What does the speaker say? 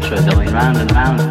mantra going round and round.